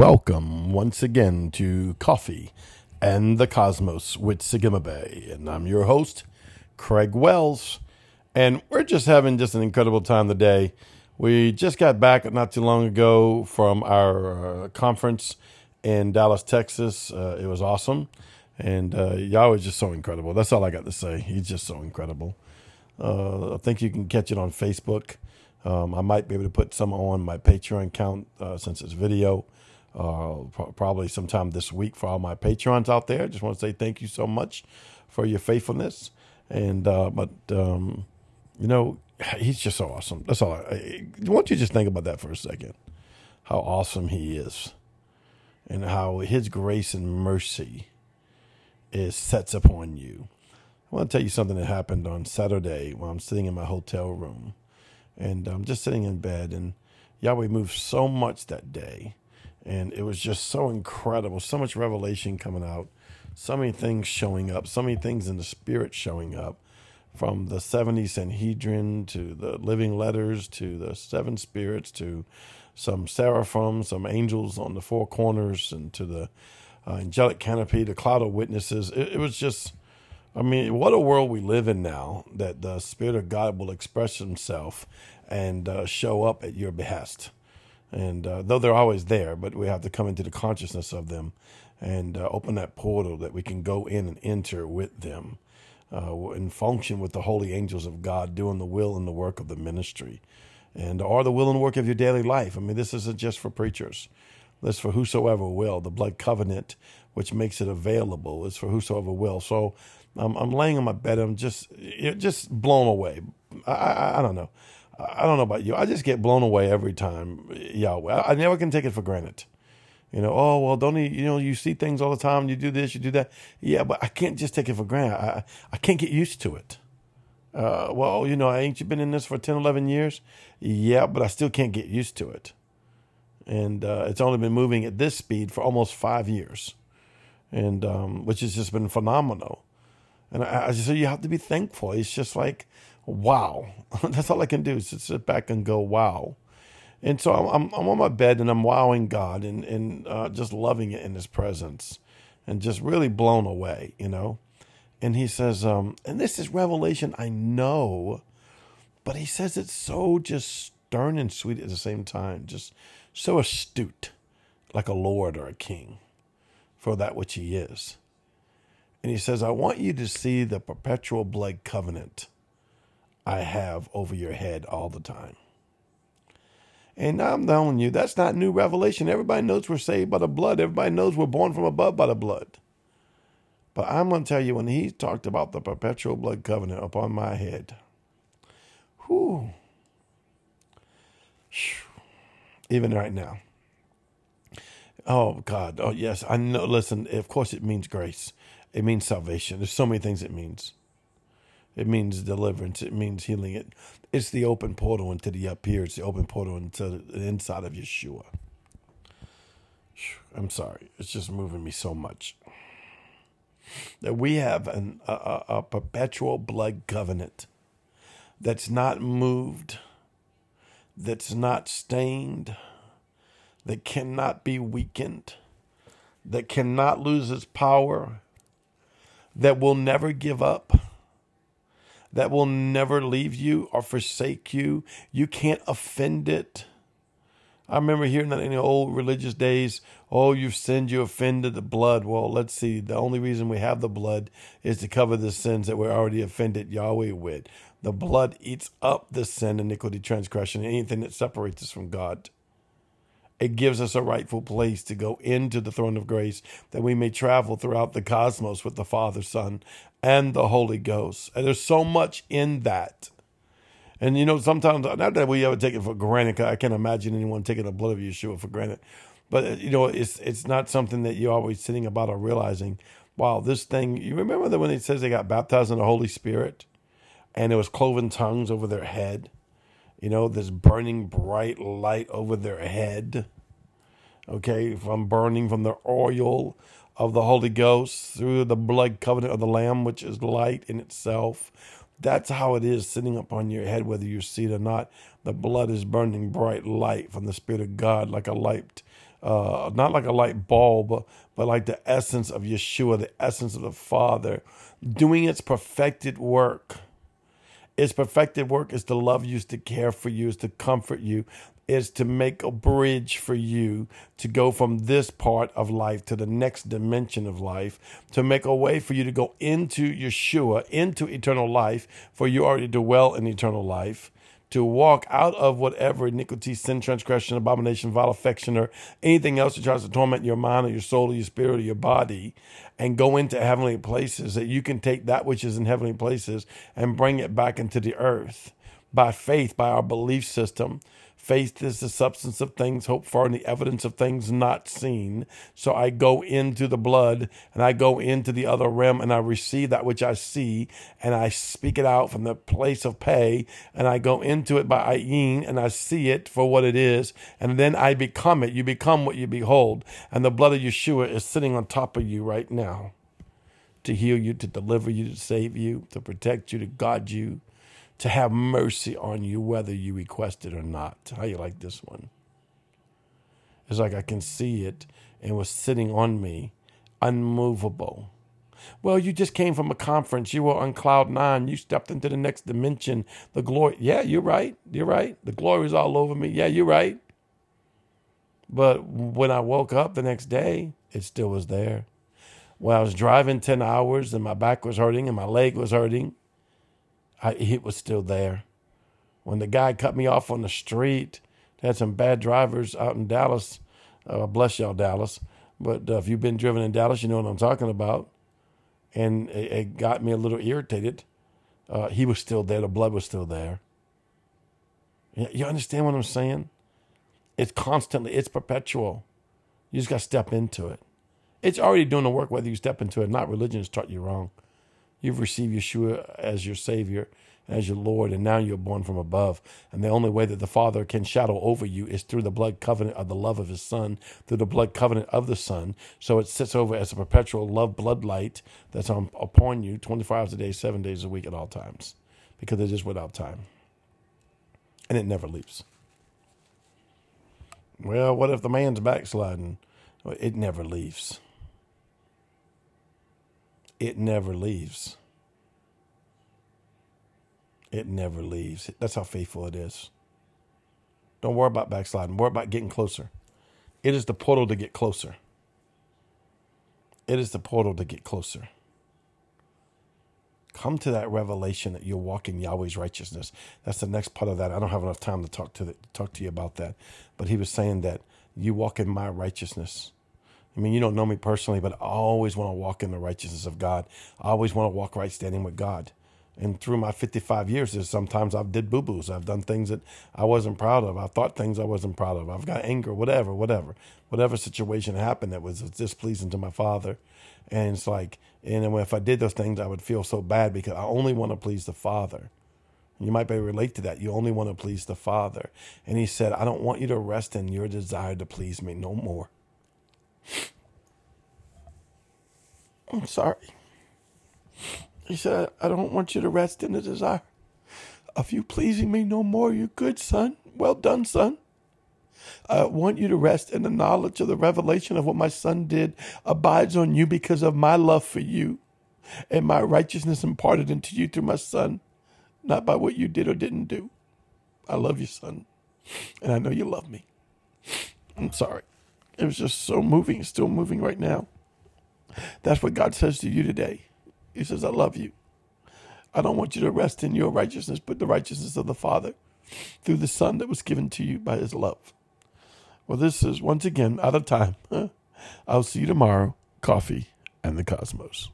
Welcome once again to Coffee and the Cosmos with Sagima Bay. And I'm your host, Craig Wells. And we're just having just an incredible time today. We just got back not too long ago from our uh, conference in Dallas, Texas. Uh, it was awesome. And uh, Yahweh is just so incredible. That's all I got to say. He's just so incredible. Uh, I think you can catch it on Facebook. Um, I might be able to put some on my Patreon account uh, since it's video uh, probably sometime this week for all my patrons out there. Just want to say thank you so much for your faithfulness. And uh, but um, you know, he's just so awesome. That's all. I, I want you to just think about that for a second. How awesome he is, and how his grace and mercy is sets upon you. I want to tell you something that happened on Saturday while I'm sitting in my hotel room, and I'm just sitting in bed, and Yahweh moved so much that day and it was just so incredible. So much revelation coming out, so many things showing up, so many things in the spirit showing up, from the 70 Sanhedrin to the living letters to the seven spirits to some seraphim, some angels on the four corners, and to the uh, angelic canopy, the cloud of witnesses. It, it was just. I mean, what a world we live in now that the Spirit of God will express Himself and uh, show up at your behest. And uh, though they're always there, but we have to come into the consciousness of them and uh, open that portal that we can go in and enter with them uh, and function with the holy angels of God doing the will and the work of the ministry and or the will and work of your daily life. I mean, this isn't just for preachers. This for whosoever will. The blood covenant, which makes it available, is for whosoever will. So I'm, I'm laying on my bed. I'm just just blown away. I, I, I don't know. I don't know about you. I just get blown away every time. Yahweh. I never can take it for granted. You know, oh well, don't you, you know you see things all the time. You do this, you do that. Yeah, but I can't just take it for granted. I I can't get used to it. Uh, well, you know, ain't you been in this for 10, 11 years? Yeah, but I still can't get used to it. And uh, it's only been moving at this speed for almost five years, and um, which has just been phenomenal. And I, I, so you have to be thankful. It's just like wow. That's all I can do is just sit back and go, wow. And so I'm, I'm on my bed and I'm wowing God and, and uh, just loving it in His presence and just really blown away, you know. And He says, um, and this is revelation I know, but He says it's so just stern and sweet at the same time, just so astute, like a lord or a king for that which He is. And He says, I want you to see the perpetual blood covenant I have over your head all the time. And I'm telling you, that's not new revelation. Everybody knows we're saved by the blood. Everybody knows we're born from above by the blood. But I'm going to tell you, when he talked about the perpetual blood covenant upon my head, whew, even right now. Oh, God. Oh, yes. I know. Listen, of course, it means grace, it means salvation. There's so many things it means. It means deliverance. It means healing. It it's the open portal into the up here. It's the open portal into the inside of Yeshua. I'm sorry. It's just moving me so much. That we have an, a, a perpetual blood covenant that's not moved, that's not stained, that cannot be weakened, that cannot lose its power, that will never give up that will never leave you or forsake you. You can't offend it. I remember hearing that in the old religious days. Oh, you've sinned, you offended the blood. Well, let's see. The only reason we have the blood is to cover the sins that we're already offended Yahweh with. The blood eats up the sin, iniquity, transgression, anything that separates us from God. It gives us a rightful place to go into the throne of grace that we may travel throughout the cosmos with the Father, Son, and the Holy Ghost. And there's so much in that. And you know, sometimes not that we ever take it for granted. I can't imagine anyone taking the blood of Yeshua for granted. But uh, you know, it's it's not something that you're always sitting about or realizing. Wow, this thing. You remember that when it says they got baptized in the Holy Spirit, and it was cloven tongues over their head you know, this burning bright light over their head. Okay, from burning from the oil of the Holy Ghost through the blood covenant of the Lamb, which is light in itself. That's how it is sitting upon your head, whether you see it or not. The blood is burning bright light from the Spirit of God, like a light uh, not like a light bulb, but, but like the essence of Yeshua, the essence of the Father, doing its perfected work. Its perfected work. Is to love you, is to care for you, is to comfort you, is to make a bridge for you to go from this part of life to the next dimension of life, to make a way for you to go into Yeshua, into eternal life, for you already dwell in eternal life to walk out of whatever iniquity, sin, transgression, abomination, vile affection, or anything else that tries to torment your mind or your soul or your spirit or your body, and go into heavenly places, that you can take that which is in heavenly places and bring it back into the earth by faith, by our belief system, Faith is the substance of things hoped for and the evidence of things not seen. So I go into the blood and I go into the other realm and I receive that which I see and I speak it out from the place of pay and I go into it by ayin and I see it for what it is and then I become it. You become what you behold. And the blood of Yeshua is sitting on top of you right now to heal you, to deliver you, to save you, to protect you, to guard you to have mercy on you, whether you request it or not. How you like this one? It's like I can see it and was sitting on me, unmovable. Well, you just came from a conference. You were on cloud nine. You stepped into the next dimension. The glory. Yeah, you're right. You're right. The glory is all over me. Yeah, you're right. But when I woke up the next day, it still was there. When I was driving 10 hours and my back was hurting and my leg was hurting, I, it was still there. When the guy cut me off on the street, had some bad drivers out in Dallas. Uh, bless y'all, Dallas. But uh, if you've been driven in Dallas, you know what I'm talking about. And it, it got me a little irritated. Uh, he was still there. The blood was still there. You understand what I'm saying? It's constantly, it's perpetual. You just got to step into it. It's already doing the work whether you step into it. Not religion has taught you wrong. You've received Yeshua as your Savior, as your Lord, and now you're born from above. And the only way that the Father can shadow over you is through the blood covenant of the love of His Son, through the blood covenant of the Son. So it sits over as a perpetual love blood light that's on, upon you 24 hours a day, seven days a week at all times, because it is without time. And it never leaves. Well, what if the man's backsliding? It never leaves it never leaves. It never leaves. That's how faithful it is. Don't worry about backsliding. Worry about getting closer. It is the portal to get closer. It is the portal to get closer. Come to that revelation that you're walking Yahweh's righteousness. That's the next part of that. I don't have enough time to talk to the, talk to you about that, but he was saying that you walk in my righteousness. I mean, you don't know me personally, but I always want to walk in the righteousness of God. I always want to walk right standing with God. And through my 55 years, there's sometimes I've did boo boos. I've done things that I wasn't proud of. I thought things I wasn't proud of. I've got anger, whatever, whatever, whatever situation happened that was displeasing to my father. And it's like, and if I did those things, I would feel so bad because I only want to please the Father. You might be relate to that. You only want to please the Father. And he said, I don't want you to rest in your desire to please me no more. I'm sorry. He said, I don't want you to rest in the desire of you pleasing me no more. You good son. Well done, son. I want you to rest in the knowledge of the revelation of what my son did abides on you because of my love for you and my righteousness imparted into you through my son, not by what you did or didn't do. I love you, son, and I know you love me. I'm sorry. It was just so moving, still moving right now. That's what God says to you today. He says, I love you. I don't want you to rest in your righteousness, but the righteousness of the Father through the Son that was given to you by his love. Well, this is once again out of time. I'll see you tomorrow. Coffee and the Cosmos.